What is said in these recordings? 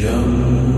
Jump.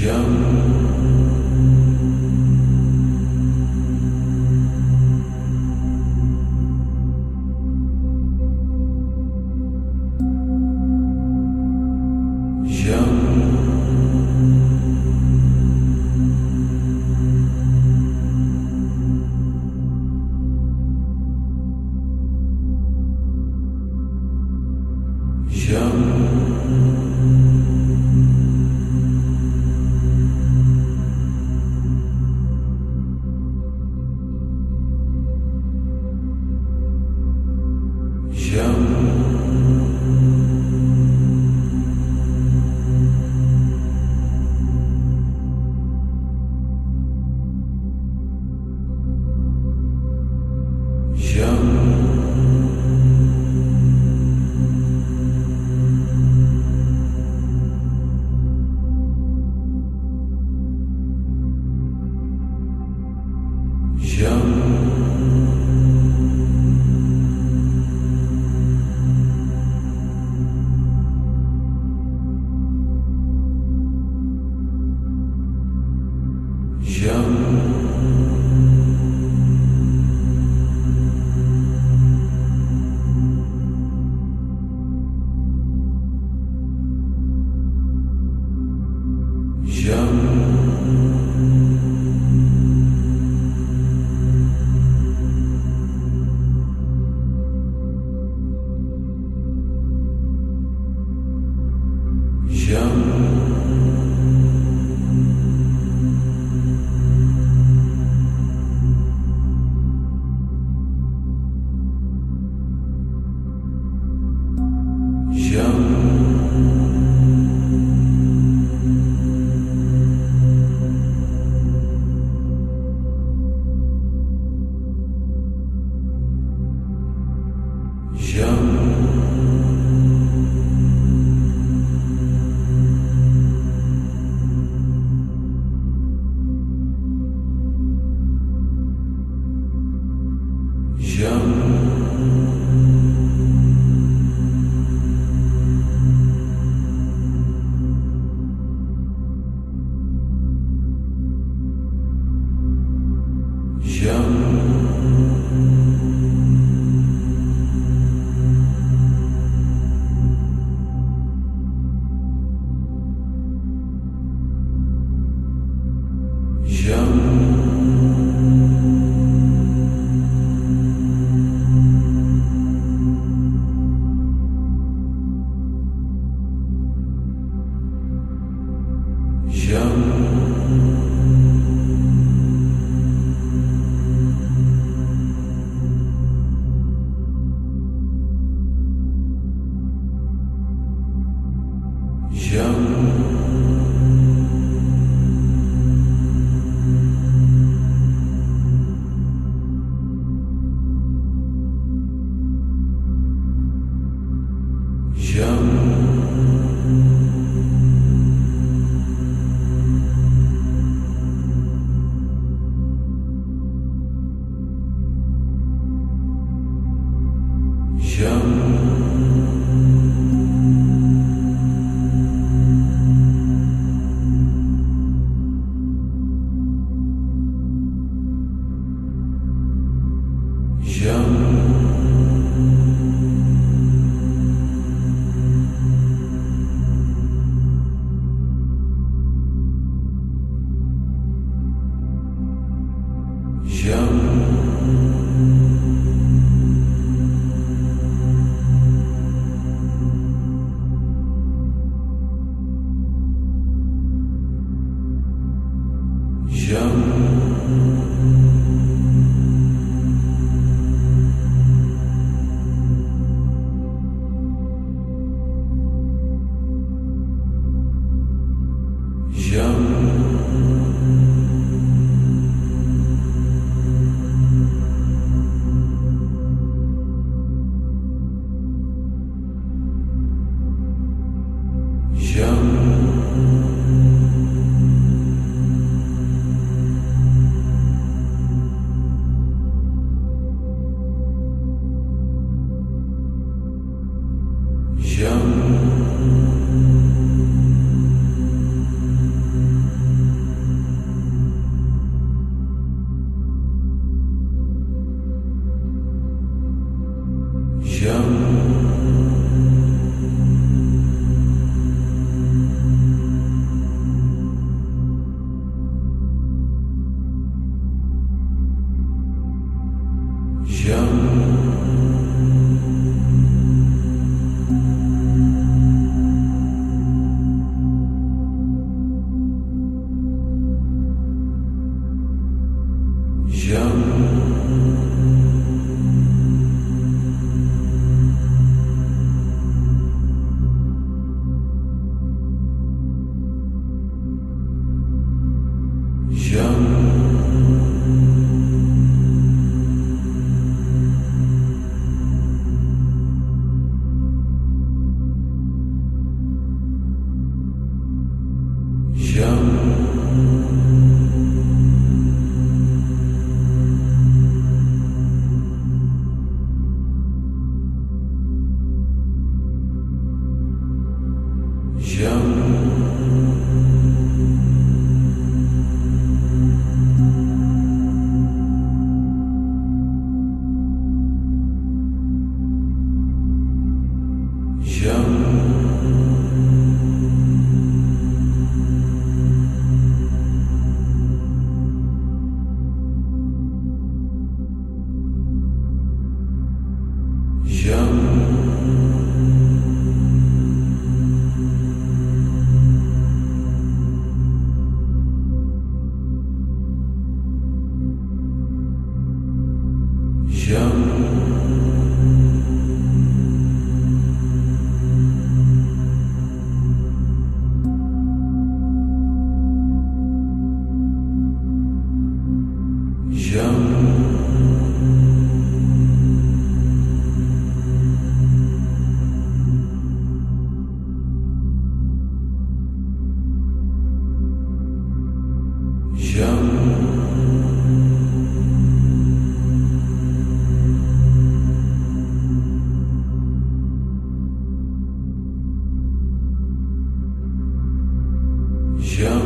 Young. Je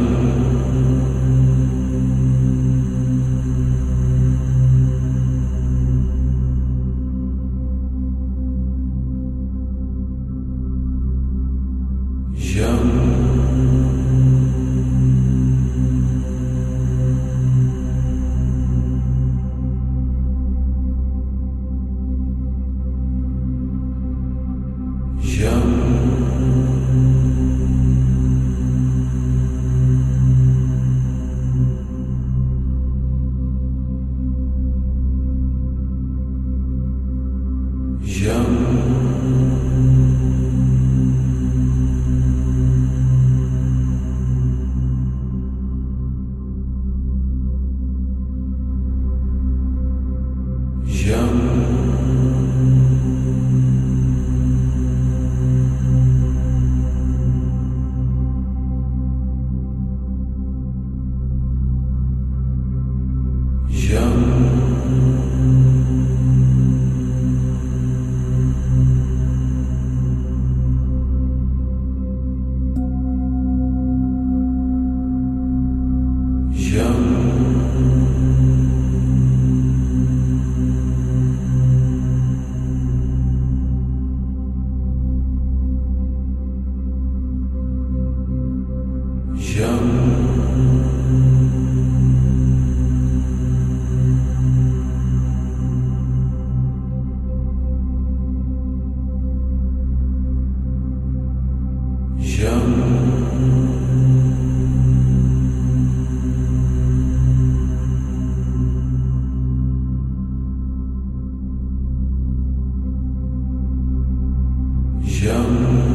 young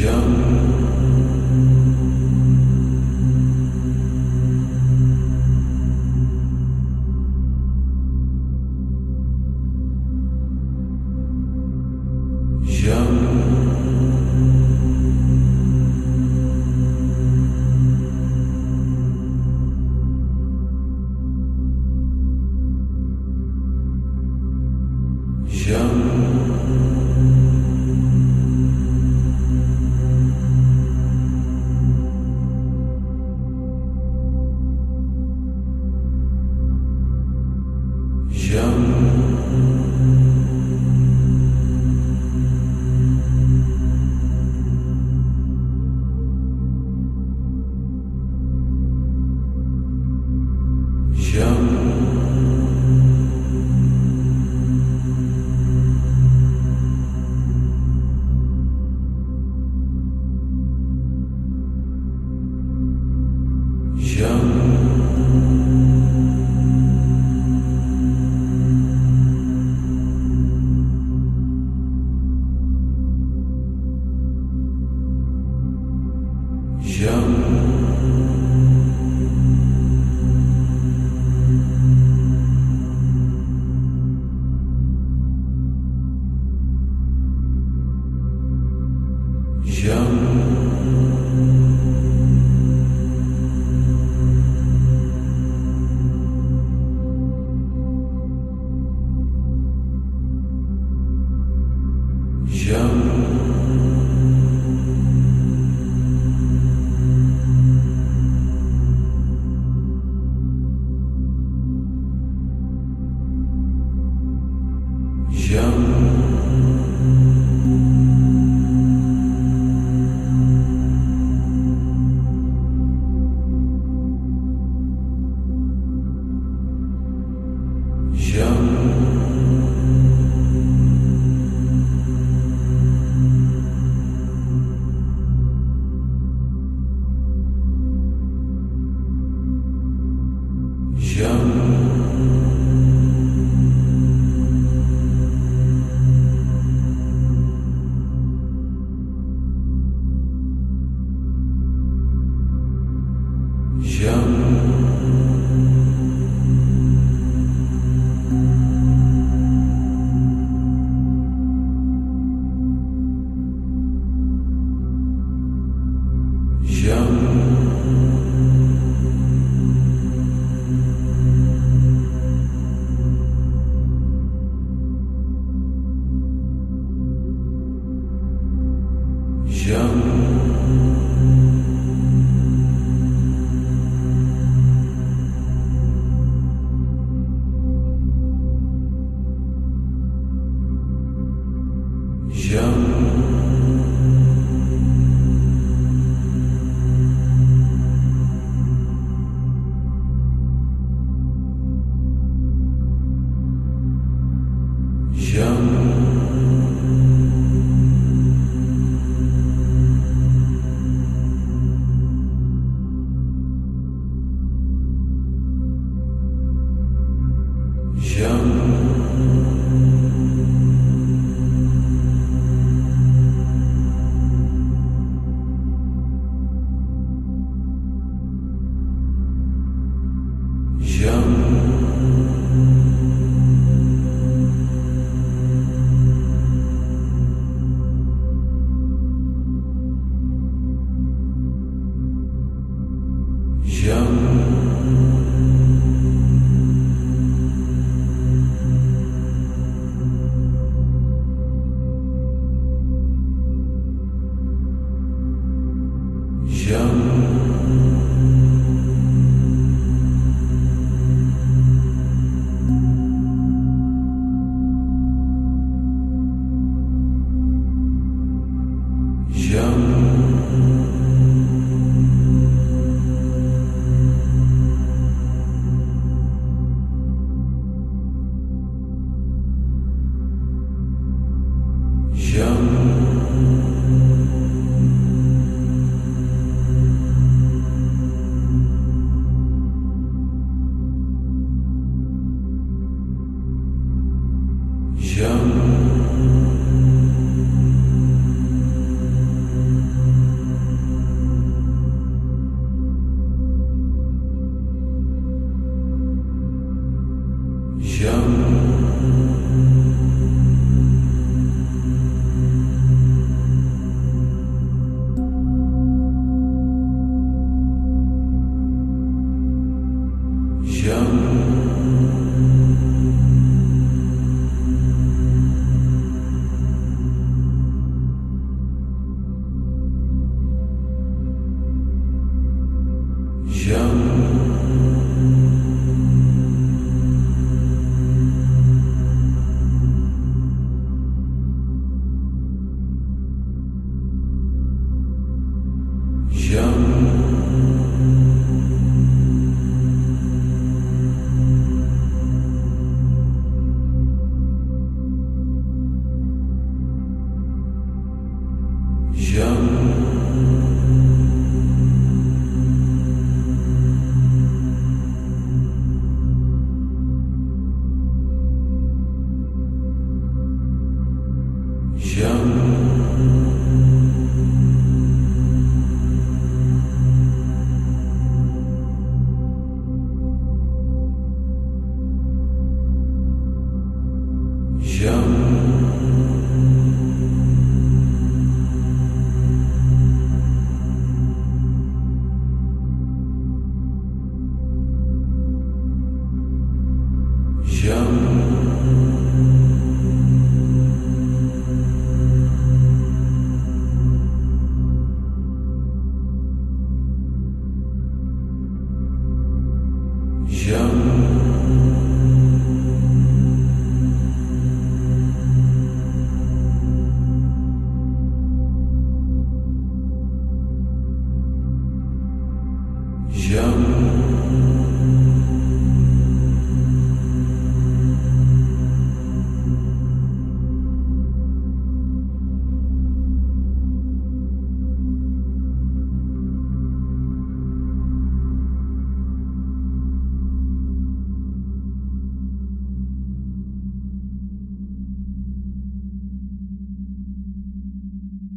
young